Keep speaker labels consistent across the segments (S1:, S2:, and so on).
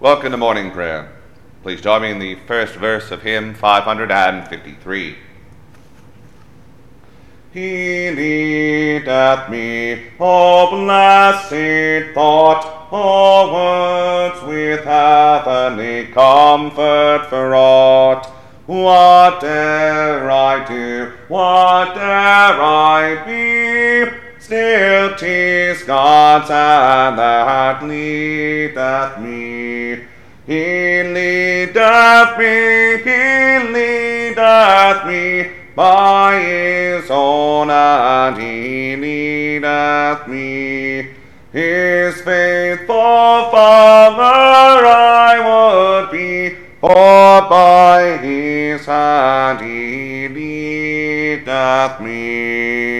S1: Welcome to morning prayer. Please join me in the first verse of hymn 553. He leadeth me, O blessed thought, O words with heavenly comfort for fraught. Whate'er I do, whate'er I be, still 'tis God's hand that leadeth me. He leadeth me, he leadeth me, by his own hand he leadeth me. His faithful father I would be, for by his hand he leadeth me.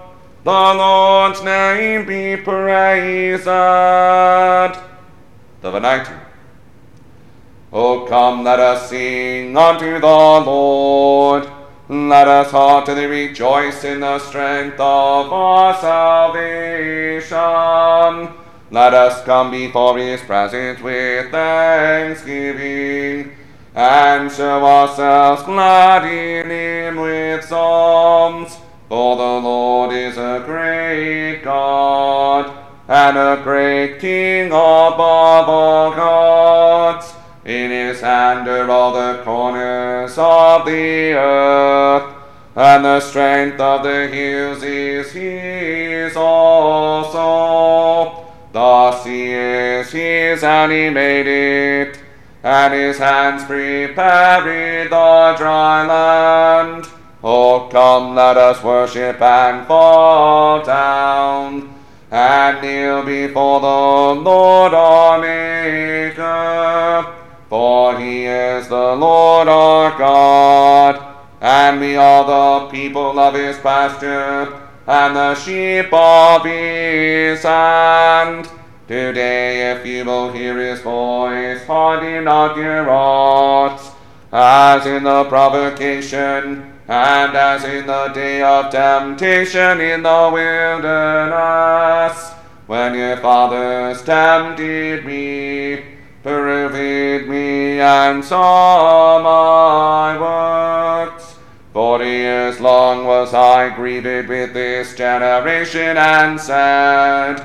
S1: The Lord's name be praised. The Venite. O come, let us sing unto the Lord. Let us heartily rejoice in the strength of our salvation. Let us come before his presence with thanksgiving, and show ourselves glad in him with psalms. For the Lord is a great God, and a great King above all gods. In his hand are all the corners of the earth, and the strength of the hills is his also. The sea is his, and he made it, and his hands prepared the dry land. Oh, come, let us worship and fall down, and kneel before the Lord our Maker. For he is the Lord our God, and we are the people of his pasture, and the sheep of his hand. Today, if you will hear his voice, harden not your hearts, as in the provocation, and as in the day of temptation in the wilderness, when your fathers tempted me proved me and saw my works. Forty years long was I grieved with this generation and said,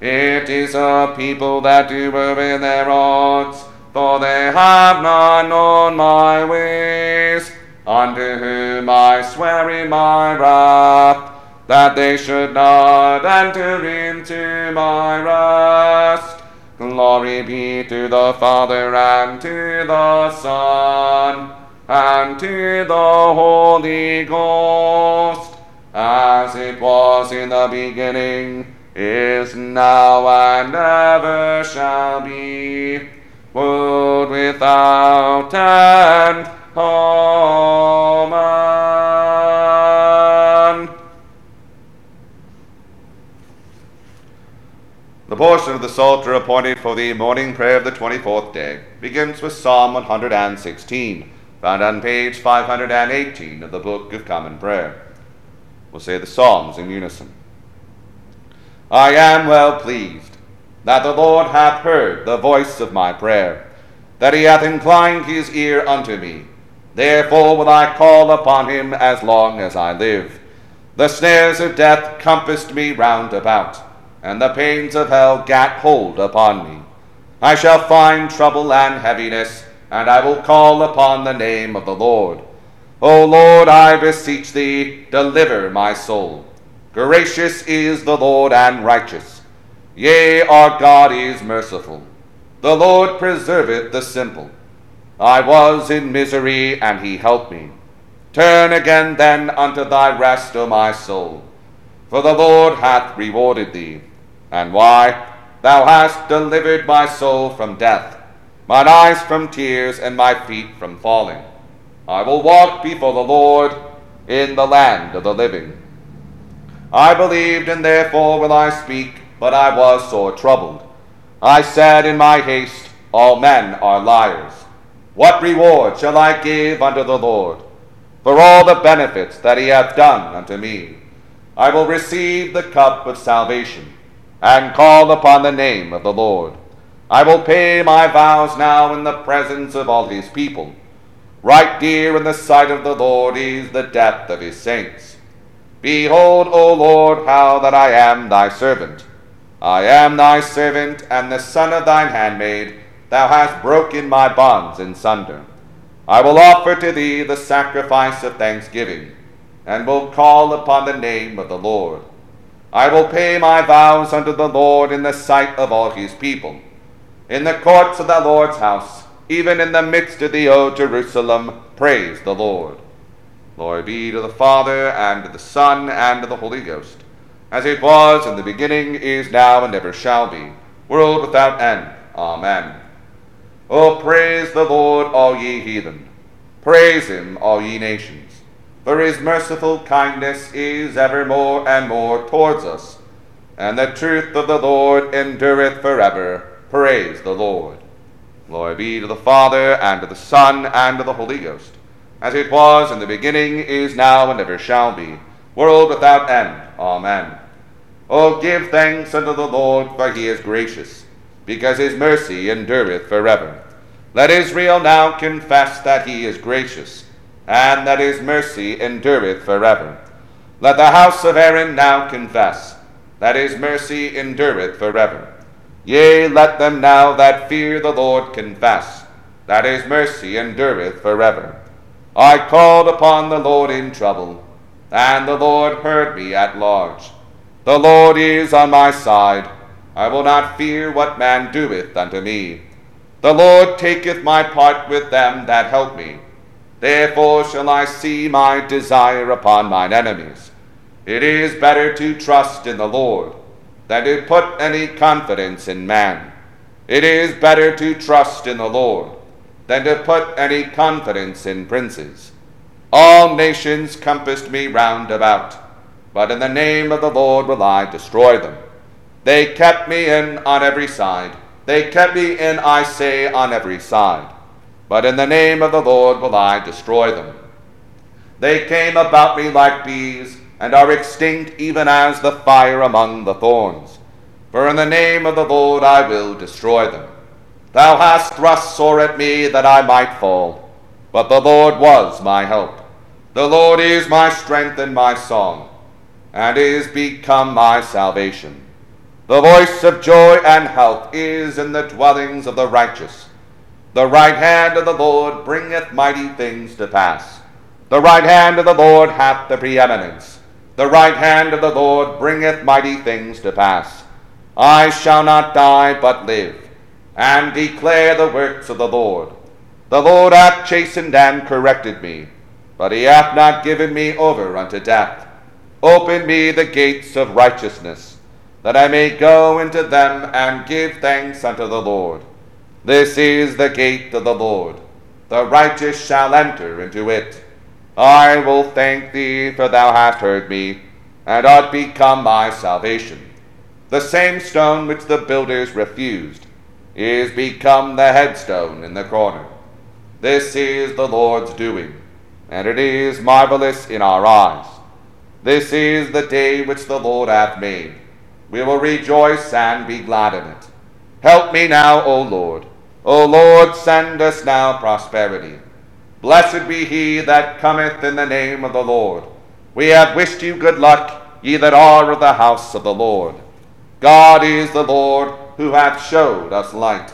S1: It is a people that do in their hearts, for they have not known my ways, unto whom I swear in my wrath, that they should not enter into my rest. Glory be to the Father, and to the Son, and to the Holy Ghost, as it was in the beginning, is now, and ever shall be, world without end. Amen. The portion of the Psalter appointed for the morning prayer of the 24th day begins with Psalm 116, found on page 518 of the Book of Common Prayer. We'll say the Psalms in unison. I am well pleased that the Lord hath heard the voice of my prayer, that he hath inclined his ear unto me. Therefore will I call upon him as long as I live. The snares of death compassed me round about and the pains of hell gat hold upon me. I shall find trouble and heaviness, and I will call upon the name of the Lord. O Lord, I beseech thee, deliver my soul. Gracious is the Lord and righteous. Yea, our God is merciful. The Lord preserveth the simple. I was in misery, and he helped me. Turn again then unto thy rest, O my soul. For the Lord hath rewarded thee. And why? Thou hast delivered my soul from death, mine eyes from tears, and my feet from falling. I will walk before the Lord in the land of the living. I believed, and therefore will I speak, but I was sore troubled. I said in my haste, All men are liars. What reward shall I give unto the Lord for all the benefits that he hath done unto me? I will receive the cup of salvation and call upon the name of the Lord. I will pay my vows now in the presence of all his people. Right dear in the sight of the Lord is the death of his saints. Behold, O Lord, how that I am thy servant. I am thy servant and the son of thine handmaid. Thou hast broken my bonds in sunder. I will offer to thee the sacrifice of thanksgiving, and will call upon the name of the Lord. I will pay my vows unto the Lord in the sight of all his people. In the courts of the Lord's house even in the midst of thee, O Jerusalem. Praise the Lord. Glory be to the Father, and to the Son, and to the Holy Ghost, as it was in the beginning, is now, and ever shall be, world without end. Amen. O praise the Lord, all ye heathen. Praise him, all ye nations. For his merciful kindness is evermore and more towards us, and the truth of the Lord endureth forever. Praise the Lord. Glory be to the Father, and to the Son, and to the Holy Ghost, as it was in the beginning, is now, and ever shall be, world without end. Amen. O give thanks unto the Lord, for he is gracious, because his mercy endureth forever. Let Israel now confess that he is gracious, and that his mercy endureth forever. Let the house of Aaron now confess that his mercy endureth forever. Yea, let them now that fear the Lord confess that his mercy endureth forever. I called upon the Lord in trouble, and the Lord heard me at large. The Lord is on my side. I will not fear what man doeth unto me. The Lord taketh my part with them that help me. Therefore shall I see my desire upon mine enemies. It is better to trust in the Lord than to put any confidence in man. It is better to trust in the Lord than to put any confidence in princes. All nations compassed me round about, but in the name of the Lord will I destroy them. They kept me in on every side. They kept me in, I say, on every side. But in the name of the Lord will I destroy them. They came about me like bees and are extinct even as the fire among the thorns. For in the name of the Lord I will destroy them. Thou hast thrust sore at me that I might fall, but the Lord was my help. The Lord is my strength and my song, and is become my salvation. The voice of joy and health is in the dwellings of the righteous. The right hand of the Lord bringeth mighty things to pass. The right hand of the Lord hath the preeminence. The right hand of the Lord bringeth mighty things to pass. I shall not die, but live, and declare the works of the Lord. The Lord hath chastened and corrected me, but he hath not given me over unto death. Open me the gates of righteousness, that I may go into them and give thanks unto the Lord. This is the gate of the Lord. The righteous shall enter into it. I will thank thee, for thou hast heard me, and art become my salvation. The same stone which the builders refused is become the headstone in the corner. This is the Lord's doing, and it is marvelous in our eyes. This is the day which the Lord hath made. We will rejoice and be glad in it. Help me now, O Lord. O Lord, send us now prosperity. Blessed be he that cometh in the name of the Lord. We have wished you good luck, ye that are of the house of the Lord. God is the Lord, who hath showed us light.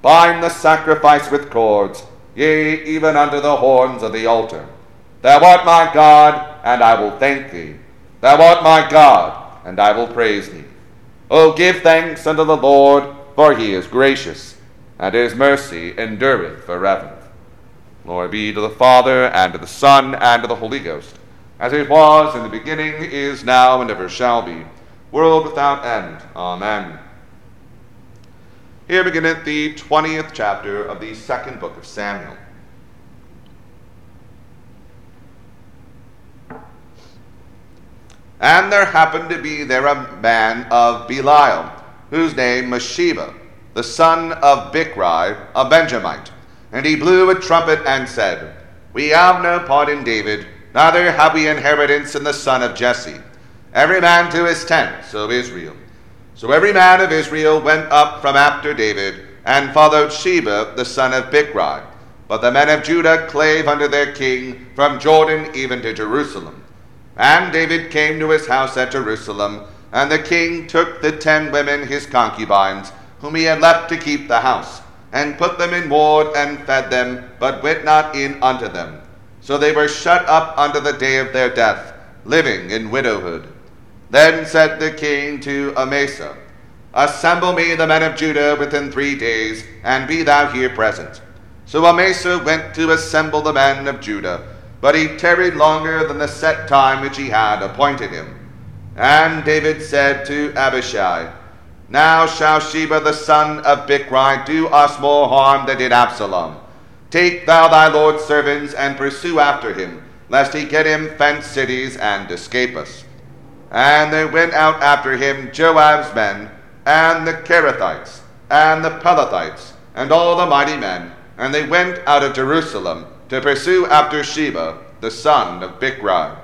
S1: Bind the sacrifice with cords, yea, even unto the horns of the altar. Thou art my God, and I will thank thee. Thou art my God, and I will praise thee. O give thanks unto the Lord, for he is gracious, and his mercy endureth forever. Glory be to the Father, and to the Son, and to the Holy Ghost, as it was in the beginning, is now, and ever shall be, world without end. Amen. Here beginneth the twentieth chapter of the second book of Samuel. And there happened to be there a man of Belial, whose name was Sheba, the son of Bichri, a Benjamite. And he blew a trumpet and said, We have no part in David, neither have we inheritance in the son of Jesse. Every man to his tent, so Israel. So every man of Israel went up from after David, and followed Sheba the son of Bichri. But the men of Judah clave unto their king from Jordan even to Jerusalem. And David came to his house at Jerusalem, and the king took the ten women his concubines, whom he had left to keep the house, and put them in ward and fed them, but went not in unto them. So they were shut up unto the day of their death, living in widowhood. Then said the king to Amasa, Assemble me the men of Judah within three days, and be thou here present. So Amasa went to assemble the men of Judah, but he tarried longer than the set time which he had appointed him. And David said to Abishai, Now shall Sheba the son of Bichri do us more harm than did Absalom. Take thou thy Lord's servants and pursue after him, lest he get him fenced cities and escape us. And they went out after him Joab's men, and the Cherethites, and the Pelethites, and all the mighty men, and they went out of Jerusalem to pursue after Sheba, the son of Bichri.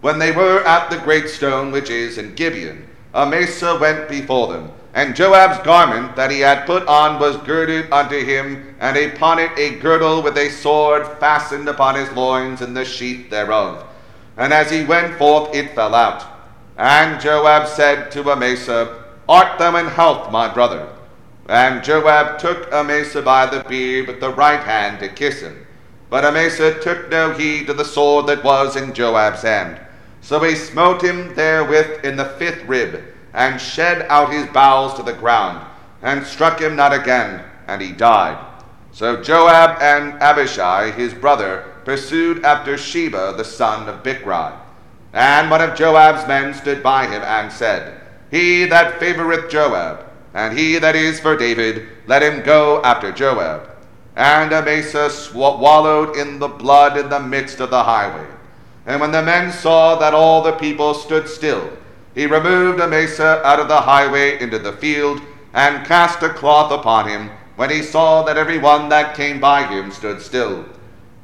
S1: When they were at the great stone which is in Gibeon, Amasa went before them, and Joab's garment that he had put on was girded unto him, and upon it a girdle with a sword fastened upon his loins in the sheath thereof. And as he went forth, it fell out. And Joab said to Amasa, Art thou in health, my brother? And Joab took Amasa by the beard with the right hand to kiss him. But Amasa took no heed to the sword that was in Joab's hand. So he smote him therewith in the fifth rib, and shed out his bowels to the ground, and struck him not again, and he died. So Joab and Abishai his brother pursued after Sheba the son of Bichri. And one of Joab's men stood by him and said, He that favoreth Joab, and he that is for David, let him go after Joab. And Amasa wallowed in the blood in the midst of the highway. And when the men saw that all the people stood still, he removed Amasa out of the highway into the field, and cast a cloth upon him, when he saw that every one that came by him stood still.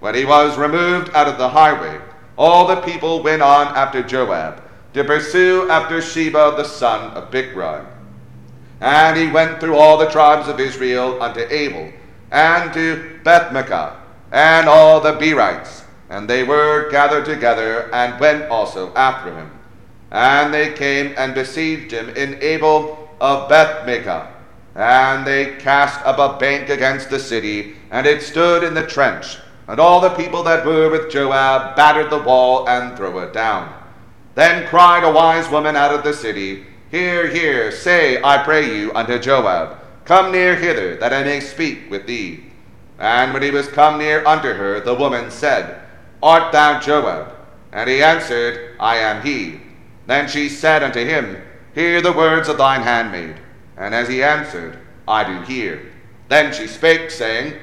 S1: When he was removed out of the highway, all the people went on after Joab, to pursue after Sheba the son of Bichri. And he went through all the tribes of Israel unto Abel, and to Bethmaachah, and all the Berites, and they were gathered together, and went also after him. And they came and besieged him in Abel of Bethmaachah, and they cast up a bank against the city, and it stood in the trench. And all the people that were with Joab battered the wall and threw it down. Then cried a wise woman out of the city, Hear, hear, say, I pray you, unto Joab, Come near hither, that I may speak with thee. And when he was come near unto her, the woman said, Art thou Joab? And he answered, I am he. Then she said unto him, Hear the words of thine handmaid. And as he answered, I do hear. Then she spake, saying,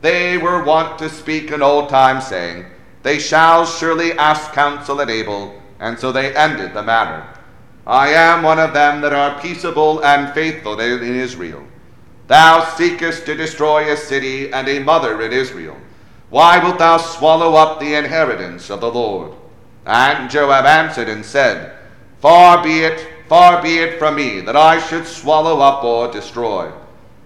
S1: They were wont to speak in old time, saying, They shall surely ask counsel at Abel. And so they ended the matter. I am one of them that are peaceable and faithful in Israel. Thou seekest to destroy a city and a mother in Israel. Why wilt thou swallow up the inheritance of the Lord? And Joab answered and said, Far be it, far be it from me that I should swallow up or destroy.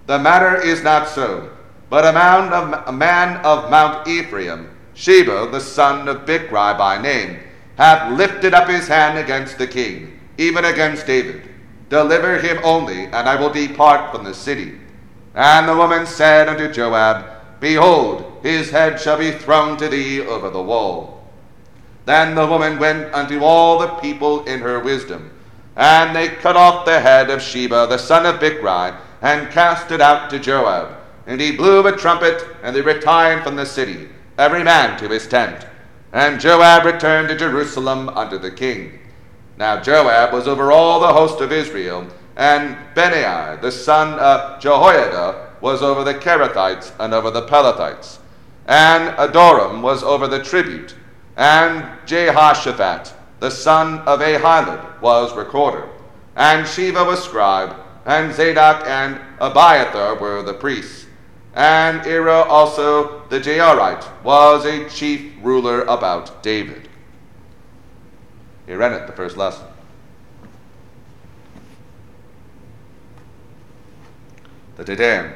S1: The matter is not so, but a man of, a man of Mount Ephraim, Sheba the son of Bichri by name, hath lifted up his hand against the king, even against David. Deliver him only, and I will depart from the city. And the woman said unto Joab, Behold, his head shall be thrown to thee over the wall. Then the woman went unto all the people in her wisdom, and they cut off the head of Sheba the son of Bichri, and cast it out to Joab. And he blew a trumpet, and they retired from the city, every man to his tent. And Joab returned to Jerusalem unto the king. Now Joab was over all the host of Israel, and Benaiah the son of Jehoiada was over the Cherethites and over the Pelethites. And Adoram was over the tribute, and Jehoshaphat the son of Ahilud was recorder, and Sheva was scribe, and Zadok and Abiathar were the priests. And Ira also the Jairite was a chief ruler about David. Here it the first lesson. Te Deum.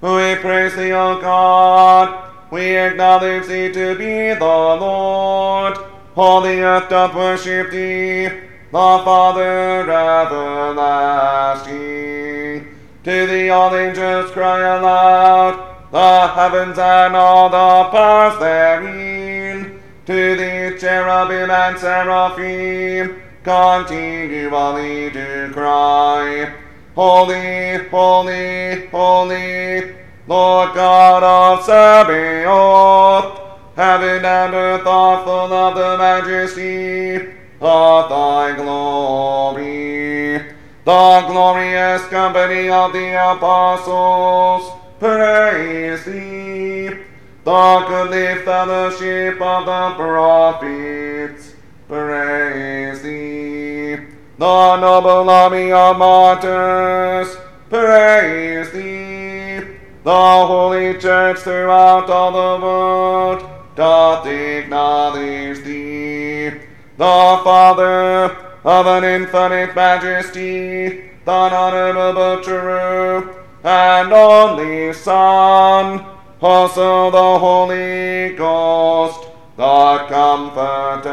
S1: We praise thee, O God. We acknowledge thee to be the Lord. All the earth doth worship thee, the Father everlasting. To thee all angels cry aloud, the heavens and all the powers therein. To the cherubim and seraphim continually do cry. Holy, holy, holy, Lord God of Sabaoth, heaven and earth are full of the majesty of thy glory. The glorious company of the apostles, praise thee. The goodly fellowship of the prophets, praise thee. The noble army of martyrs, praise thee. The holy church throughout all the world doth acknowledge thee. The Father of an infinite majesty, the honorable true and only Son, also the Holy Ghost, the Comforter.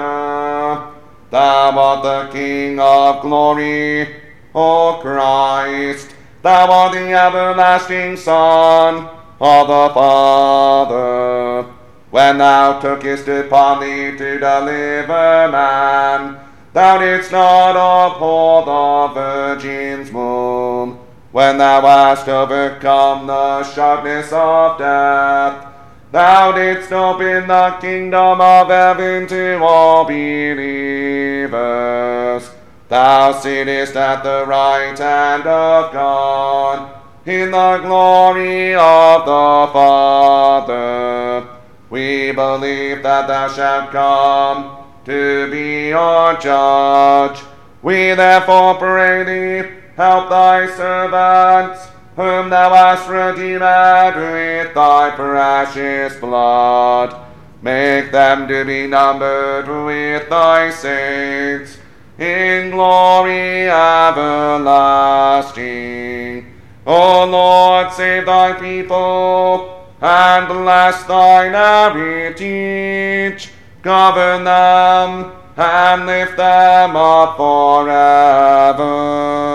S1: Thou art the King of glory, O Christ. Thou art the everlasting Son of the Father. When thou tookest upon thee to deliver man, thou didst not uphold the Virgin's womb. When thou hast overcome the sharpness of death, thou didst open the kingdom of heaven to all believers. Thou sittest at the right hand of God, in the glory of the Father. We believe that thou shalt come to be our judge. We therefore pray thee, help thy servants, whom thou hast redeemed with thy precious blood. Make them to be numbered with thy saints in glory everlasting. O Lord, save thy people and bless thine heritage. Govern them and lift them up forever.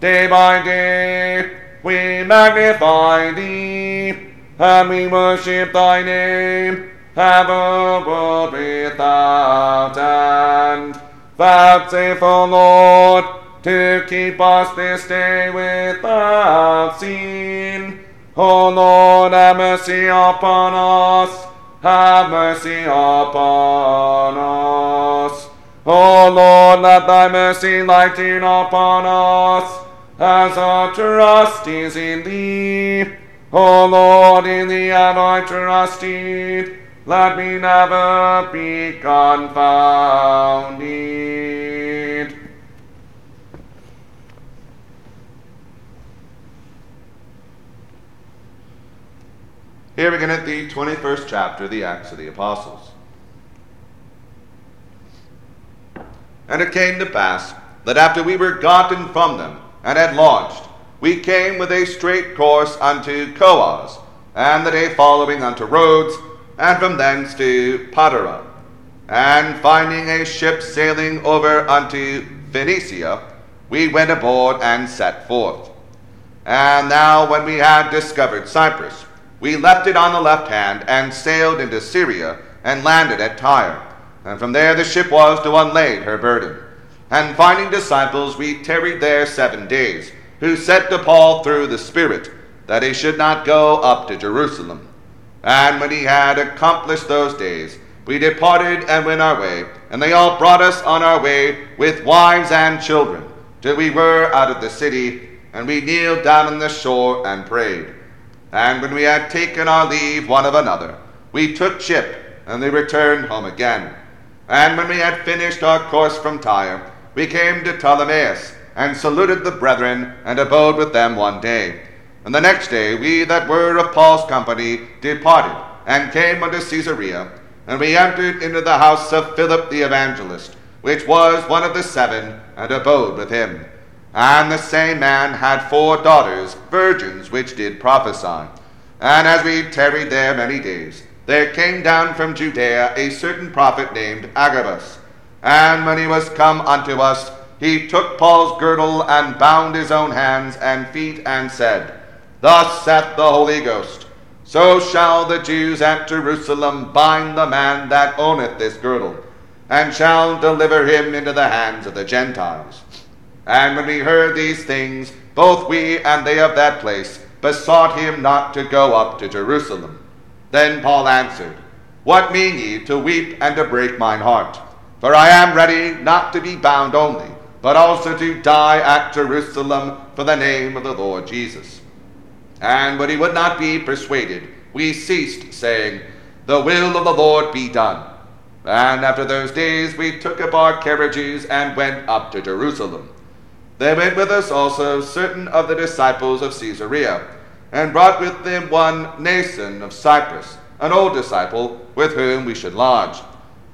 S1: Day by day we magnify thee, and we worship thy name, Have ever world without end. Vouchsafe, O Lord, to keep us this day without sin. O Lord, have mercy upon us. Have mercy upon us. O Lord, let thy mercy lighten upon us, as our trust is in thee. O Lord, in thee have I trusted. Let me never be confounded. Here again at the 21st chapter of the Acts of the Apostles. And it came to pass that after we were gotten from them and had launched, we came with a straight course unto Coos, and the day following unto Rhodes, and from thence to Patara. And finding a ship sailing over unto Phoenicia, we went aboard and set forth. And now, when we had discovered Cyprus, we left it on the left hand and sailed into Syria and landed at Tyre. And from there the ship was to unlade her burden. And finding disciples, we tarried there seven days, who said to Paul through the Spirit that he should not go up to Jerusalem. And when he had accomplished those days, we departed and went our way, and they all brought us on our way with wives and children, till we were out of the city, and we kneeled down on the shore and prayed. And when we had taken our leave one of another, we took ship, and they returned home again. And when we had finished our course from Tyre, we came to Ptolemais, and saluted the brethren, and abode with them one day. And the next day we that were of Paul's company departed, and came unto Caesarea, and we entered into the house of Philip the evangelist, which was one of the seven, and abode with him. And the same man had four daughters, virgins, which did prophesy. And as we tarried there many days, there came down from Judea a certain prophet named Agabus. And when he was come unto us, he took Paul's girdle and bound his own hands and feet, and said, Thus saith the Holy Ghost, So shall the Jews at Jerusalem bind the man that owneth this girdle, and shall deliver him into the hands of the Gentiles. And when we heard these things, both we and they of that place besought him not to go up to Jerusalem. Then Paul answered, What mean ye to weep and to break mine heart? For I am ready not to be bound only, but also to die at Jerusalem for the name of the Lord Jesus. And when he would not be persuaded, we ceased, saying, The will of the Lord be done. And after those days we took up our carriages and went up to Jerusalem. They went with us also certain of the disciples of Caesarea, and brought with them one Mnason of Cyprus, an old disciple, with whom we should lodge.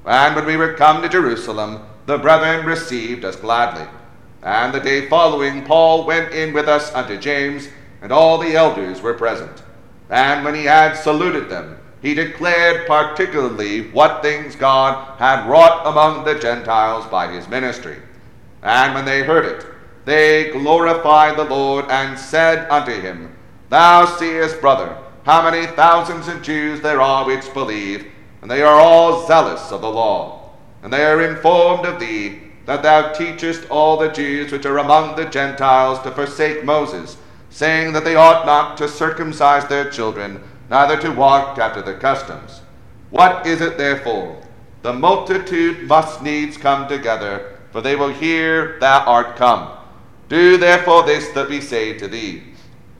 S1: And when we were come to Jerusalem, the brethren received us gladly. And the day following, Paul went in with us unto James, and all the elders were present. And when he had saluted them, he declared particularly what things God had wrought among the Gentiles by his ministry. And when they heard it, they glorified the Lord and said unto him, Thou seest, brother, how many thousands of Jews there are which believe, and they are all zealous of the law. And they are informed of thee, that thou teachest all the Jews which are among the Gentiles to forsake Moses, saying that they ought not to circumcise their children, neither to walk after the customs. What is it therefore? The multitude must needs come together, for they will hear thou art come. Do therefore this that we say to thee.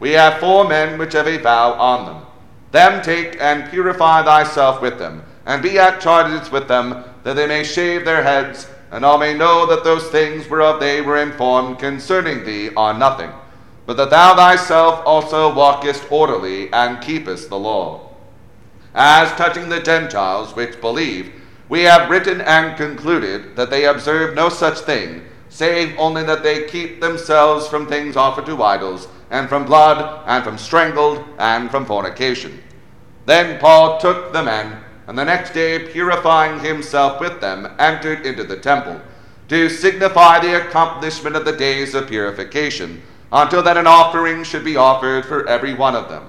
S1: We have four men which have a vow on them. Them take and purify thyself with them, and be at charges with them, that they may shave their heads, and all may know that those things whereof they were informed concerning thee are nothing, but that thou thyself also walkest orderly and keepest the law. As touching the Gentiles which believe, we have written and concluded that they observe no such thing save only that they keep themselves from things offered to idols, and from blood, and from strangled, and from fornication. Then Paul took the men, and the next day, purifying himself with them, entered into the temple, to signify the accomplishment of the days of purification, until that an offering should be offered for every one of them.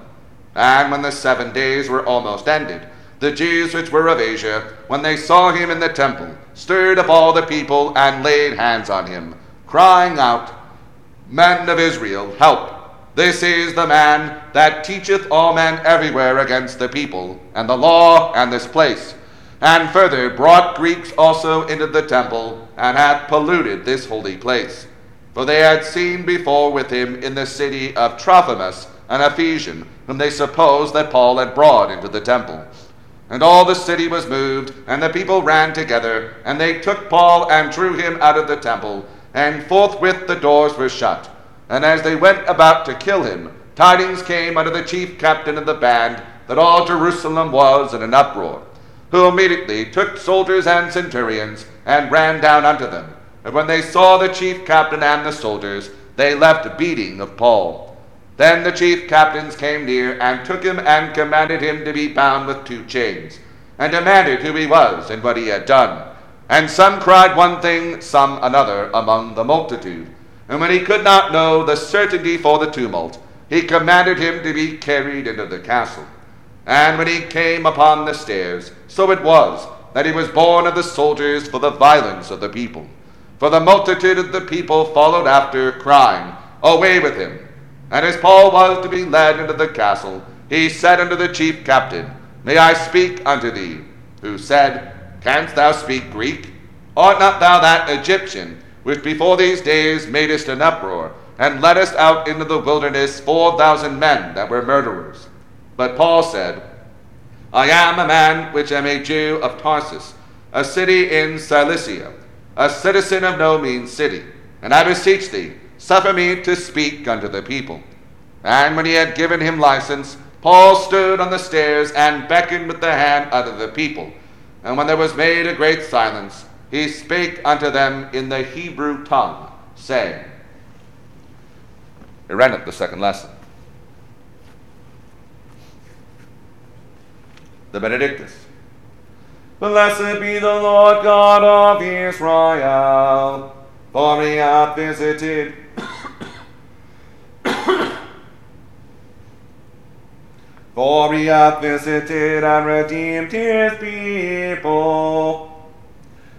S1: And when the seven days were almost ended, the Jews which were of Asia, when they saw him in the temple, stirred up all the people and laid hands on him, crying out, Men of Israel, help! This is the man that teacheth all men everywhere against the people, and the law, and this place. And further brought Greeks also into the temple, and hath polluted this holy place. For they had seen before with him in the city of Trophimus, an Ephesian, whom they supposed that Paul had brought into the temple. And all the city was moved, and the people ran together, and they took Paul and drew him out of the temple, and forthwith the doors were shut. And as they went about to kill him, tidings came unto the chief captain of the band that all Jerusalem was in an uproar, who immediately took soldiers and centurions, and ran down unto them. And when they saw the chief captain and the soldiers, they left beating of Paul. Then the chief captains came near and took him and commanded him to be bound with two chains, and demanded who he was and what he had done. And some cried one thing, some another among the multitude. And when he could not know the certainty for the tumult, he commanded him to be carried into the castle. And when he came upon the stairs, so it was that he was borne of the soldiers for the violence of the people. For the multitude of the people followed after, crying, Away with him! And as Paul was to be led into the castle, he said unto the chief captain, May I speak unto thee? Who said, Canst thou speak Greek? Art not thou that Egyptian, which before these days madest an uproar, and leddest out into the wilderness four thousand men that were murderers? But Paul said, I am a man which am a Jew of Tarsus, a city in Cilicia, a citizen of no mean city, and I beseech thee, Suffer me to speak unto the people. And when he had given him license, Paul stood on the stairs and beckoned with the hand unto the people. And when there was made a great silence, he spake unto them in the Hebrew tongue, saying, Here endeth the second lesson. The Benedictus. Blessed be the Lord God of Israel, for he hath visited For he hath visited and redeemed his people,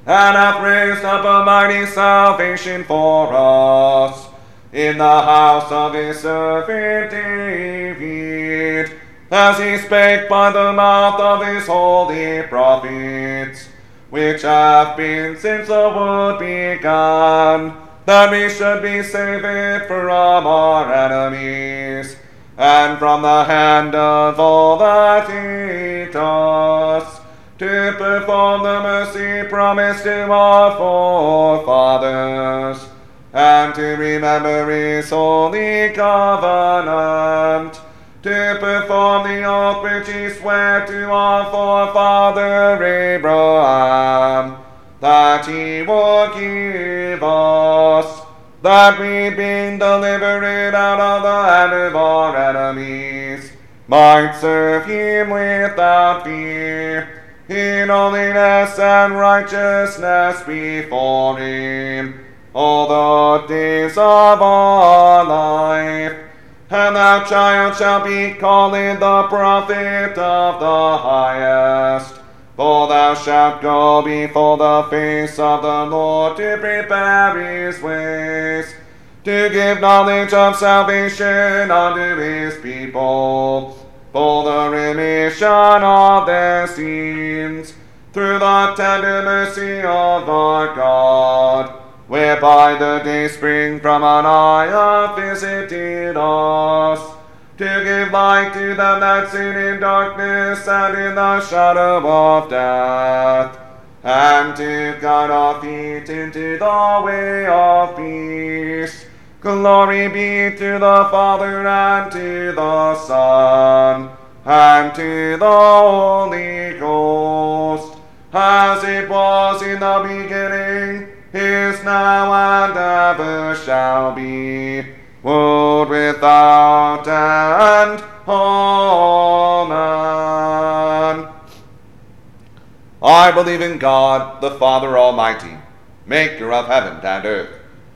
S1: and hath raised up a mighty salvation for us in the house of his servant David, as he spake by the mouth of his holy prophets, which have been since the world began, that we should be saved from our enemies, and from the hand of all that hate us, to perform the mercy promised to our forefathers, and to remember his holy covenant, to perform the oath which he sware to our forefather Abraham, that he would give us, that we, being delivered out of the hand of our enemies, might serve him without fear, in holiness and righteousness before him, all the days of our life. And thou, child, shalt be called the prophet of the highest. For thou shalt go before the face of the Lord to prepare his ways, to give knowledge of salvation unto his people, for the remission of their sins, through the tender mercy of our God, whereby the day spring from on high visited us to give light to them that sin in darkness and in the shadow of death, and to guide our feet into the way of peace. Glory be to the Father and to the Son and to the Holy Ghost, as it was in the beginning, is now, and ever shall be world without end. Amen. I believe in God, the Father Almighty, maker of heaven and earth,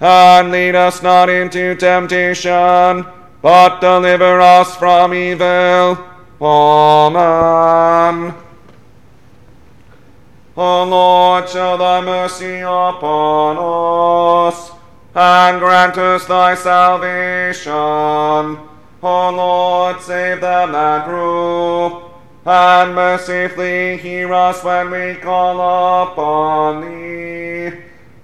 S1: And lead us not into temptation, but deliver us from evil. Amen. O Lord, show thy mercy upon us, and grant us thy salvation. O Lord, save them that rule, and mercifully hear us when we call upon thee.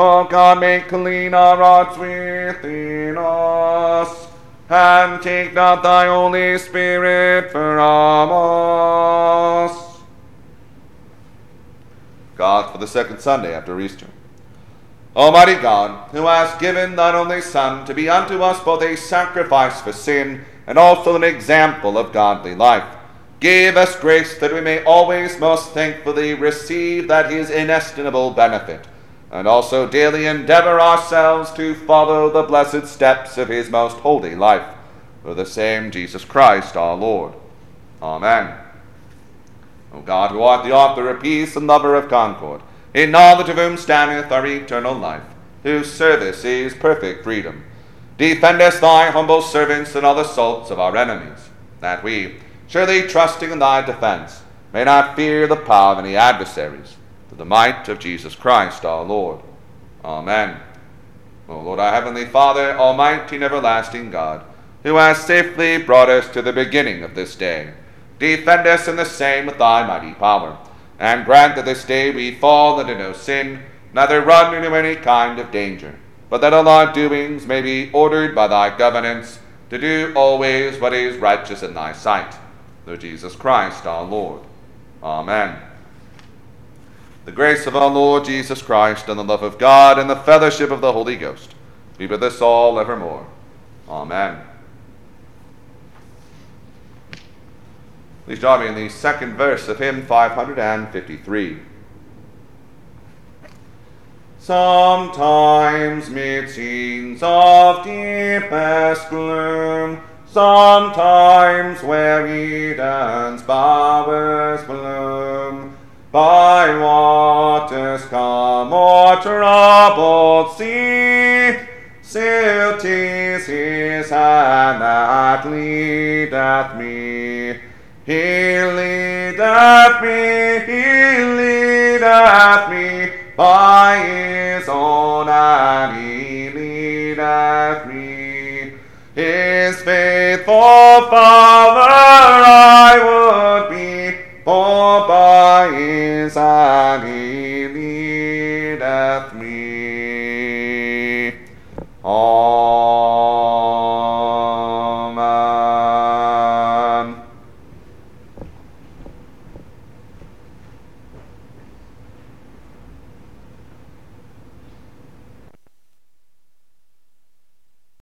S1: O God, make clean our hearts within us, and take not thy Holy Spirit from us. God, for the second Sunday after Easter. Almighty God, who hast given thine only Son to be unto us both a sacrifice for sin and also an example of godly life, give us grace that we may always most thankfully receive that his inestimable benefit, and also daily endeavor ourselves to follow the blessed steps of his most holy life. For the same Jesus Christ our Lord. Amen. O God, who art the author of peace and lover of concord, in knowledge of whom standeth our eternal life, whose service is perfect freedom. Defend us, thy humble servants, in all the assaults of our enemies, that we, surely trusting in thy defense, may not fear the power of any adversaries, the might of Jesus Christ our Lord. Amen. O Lord, our heavenly Father, almighty and everlasting God, who has safely brought us to the beginning of this day, defend us in the same with thy mighty power and grant that this day we fall into no sin, neither run into any kind of danger, but that all our doings may be ordered by thy governance, to do always what is righteous in thy sight. Through Jesus Christ our Lord. Amen. The grace of our Lord Jesus Christ, and the love of God, and the fellowship of the Holy Ghost be with us all evermore. Amen. Please join me in the second verse of hymn 553. Sometimes mid scenes of deepest gloom, sometimes where Eden's bowers bloom, by waters calm or troubled sea, still 'tis his hand that leadeth me. He leadeth me, he leadeth me by his own hand, he leadeth me. His faithful father I would be, गि